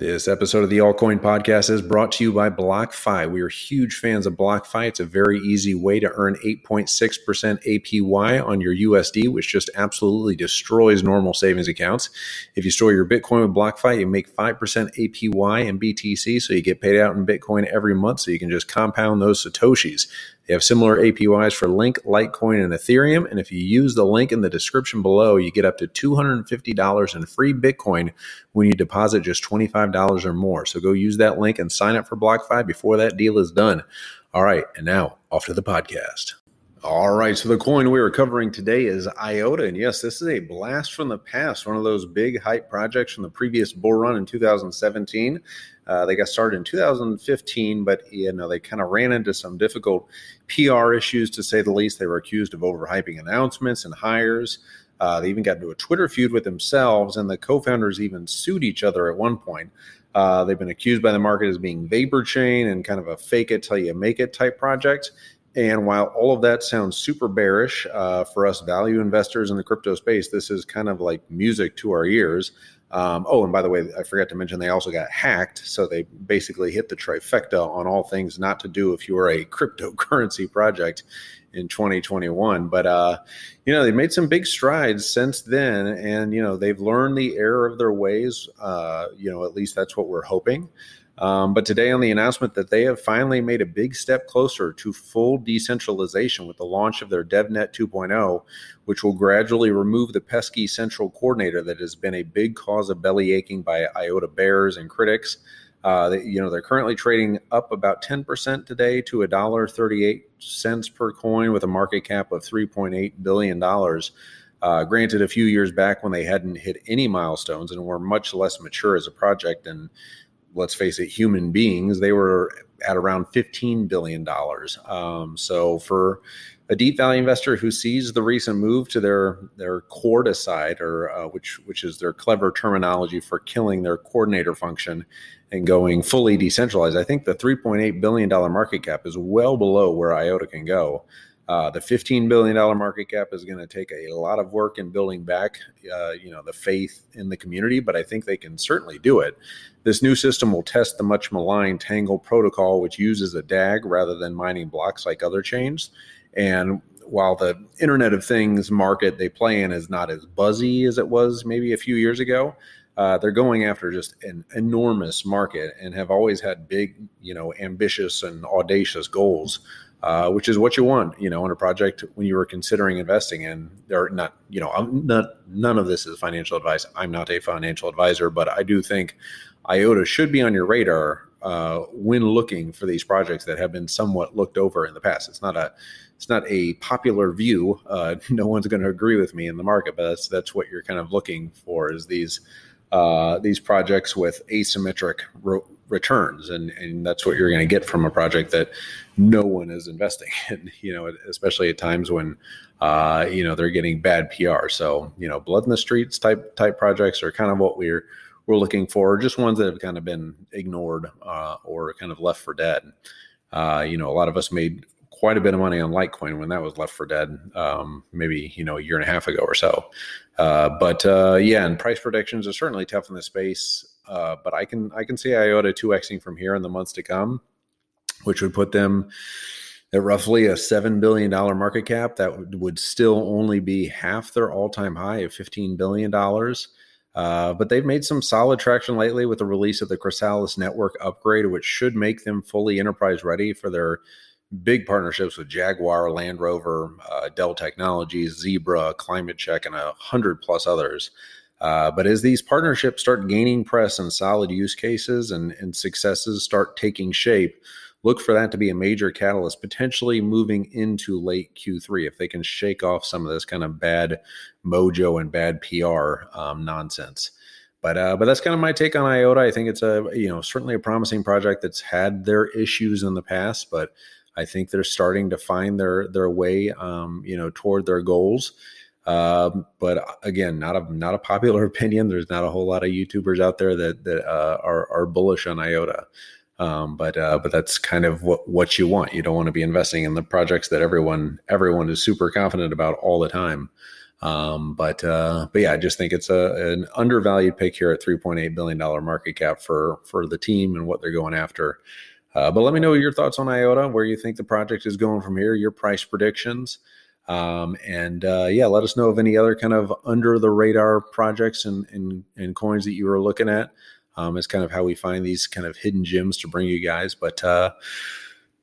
This episode of the Altcoin Podcast is brought to you by BlockFi. We are huge fans of BlockFi. It's a very easy way to earn 8.6% APY on your USD, which just absolutely destroys normal savings accounts. If you store your Bitcoin with BlockFi, you make 5% APY in BTC, so you get paid out in Bitcoin every month, so you can just compound those Satoshis. They have similar APYs for Link, Litecoin, and Ethereum. And if you use the link in the description below, you get up to $250 in free Bitcoin when you deposit just $25 or more. So go use that link and sign up for BlockFi before that deal is done. All right. And now off to the podcast. All right, so the coin we are covering today is IOTA. And yes, this is a blast from the past, one of those big hype projects from the previous bull run in 2017. Uh, they got started in 2015, but you know they kind of ran into some difficult PR issues to say the least. They were accused of overhyping announcements and hires. Uh, they even got into a Twitter feud with themselves, and the co-founders even sued each other at one point. Uh, they've been accused by the market as being vapor chain and kind of a fake it till you make it type project. And while all of that sounds super bearish uh, for us value investors in the crypto space, this is kind of like music to our ears. Um, oh, and by the way, I forgot to mention they also got hacked. So they basically hit the trifecta on all things not to do if you are a cryptocurrency project in 2021. But, uh, you know, they made some big strides since then. And, you know, they've learned the error of their ways. Uh, you know, at least that's what we're hoping. Um, but today, on the announcement that they have finally made a big step closer to full decentralization with the launch of their DevNet 2.0, which will gradually remove the pesky central coordinator that has been a big cause of belly aching by IOTA bears and critics. Uh, they, you know, they're currently trading up about 10% today to $1.38 per coin with a market cap of $3.8 billion. Uh, granted, a few years back when they hadn't hit any milestones and were much less mature as a project and let's face it, human beings, they were at around $15 billion. Um, so for a deep value investor who sees the recent move to their their Coordicide, or uh, which which is their clever terminology for killing their coordinator function and going fully decentralized, I think the 3.8 billion dollar market cap is well below where IOTA can go. Uh, the $15 billion market cap is going to take a lot of work in building back, uh, you know, the faith in the community, but I think they can certainly do it. This new system will test the much maligned Tangle protocol, which uses a DAG rather than mining blocks like other chains. And while the Internet of Things market they play in is not as buzzy as it was maybe a few years ago, uh, they're going after just an enormous market and have always had big, you know, ambitious and audacious goals uh, which is what you want, you know, in a project when you were considering investing in. There, are not, you know, I'm not. None of this is financial advice. I'm not a financial advisor, but I do think IOTA should be on your radar uh, when looking for these projects that have been somewhat looked over in the past. It's not a, it's not a popular view. Uh, no one's going to agree with me in the market, but that's that's what you're kind of looking for is these uh, these projects with asymmetric ro- returns, and and that's what you're going to get from a project that no one is investing in. You know, especially at times when uh, you know they're getting bad PR. So you know, blood in the streets type type projects are kind of what we're we're looking for. Just ones that have kind of been ignored uh, or kind of left for dead. Uh, you know, a lot of us made quite a bit of money on Litecoin when that was left for dead, um, maybe you know a year and a half ago or so. Uh, but uh, yeah, and price predictions are certainly tough in this space. Uh, but I can I can see IOTA two xing from here in the months to come, which would put them at roughly a seven billion dollar market cap. That would, still only be half their all time high of fifteen billion dollars. Uh, but they've made some solid traction lately with the release of the Chrysalis network upgrade, which should make them fully enterprise ready for their big partnerships with Jaguar, Land Rover, uh, Dell Technologies, Zebra, Climate Check, and a hundred plus others. Uh, but as these partnerships start gaining press and solid use cases and, and successes start taking shape, look for that to be a major catalyst, potentially moving into late Q3 if they can shake off some of this kind of bad mojo and bad PR um, nonsense. But uh, but that's kind of my take on IOTA. I think it's a you know certainly a promising project that's had their issues in the past, but I think they're starting to find their their way, um, you know, toward their goals. Um, but uh, again, not a not a popular opinion. There's not a whole lot of YouTubers out there that that uh, are are bullish on IOTA. Um, but uh, but that's kind of what what you want. You don't want to be investing in the projects that everyone everyone is super confident about all the time. Um, but uh, but yeah, I just think it's a an undervalued pick here at 3.8 billion dollar market cap for for the team and what they're going after. Uh, but let me know your thoughts on IOTA, where you think the project is going from here, your price predictions. Um, and uh, yeah, let us know of any other kind of under the radar projects and, and, and coins that you were looking at. Um, it's kind of how we find these kind of hidden gems to bring you guys. But uh,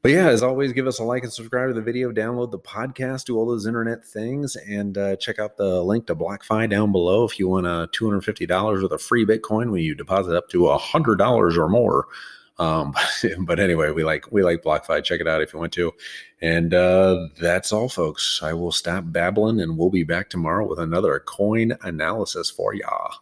but yeah, as always, give us a like and subscribe to the video, download the podcast, do all those internet things, and uh, check out the link to BlockFi down below if you want a $250 with a free Bitcoin when you deposit up to $100 or more. Um, but, anyway, we like we like BlockFi. Check it out if you want to. And uh, that's all, folks. I will stop babbling, and we'll be back tomorrow with another coin analysis for y'all.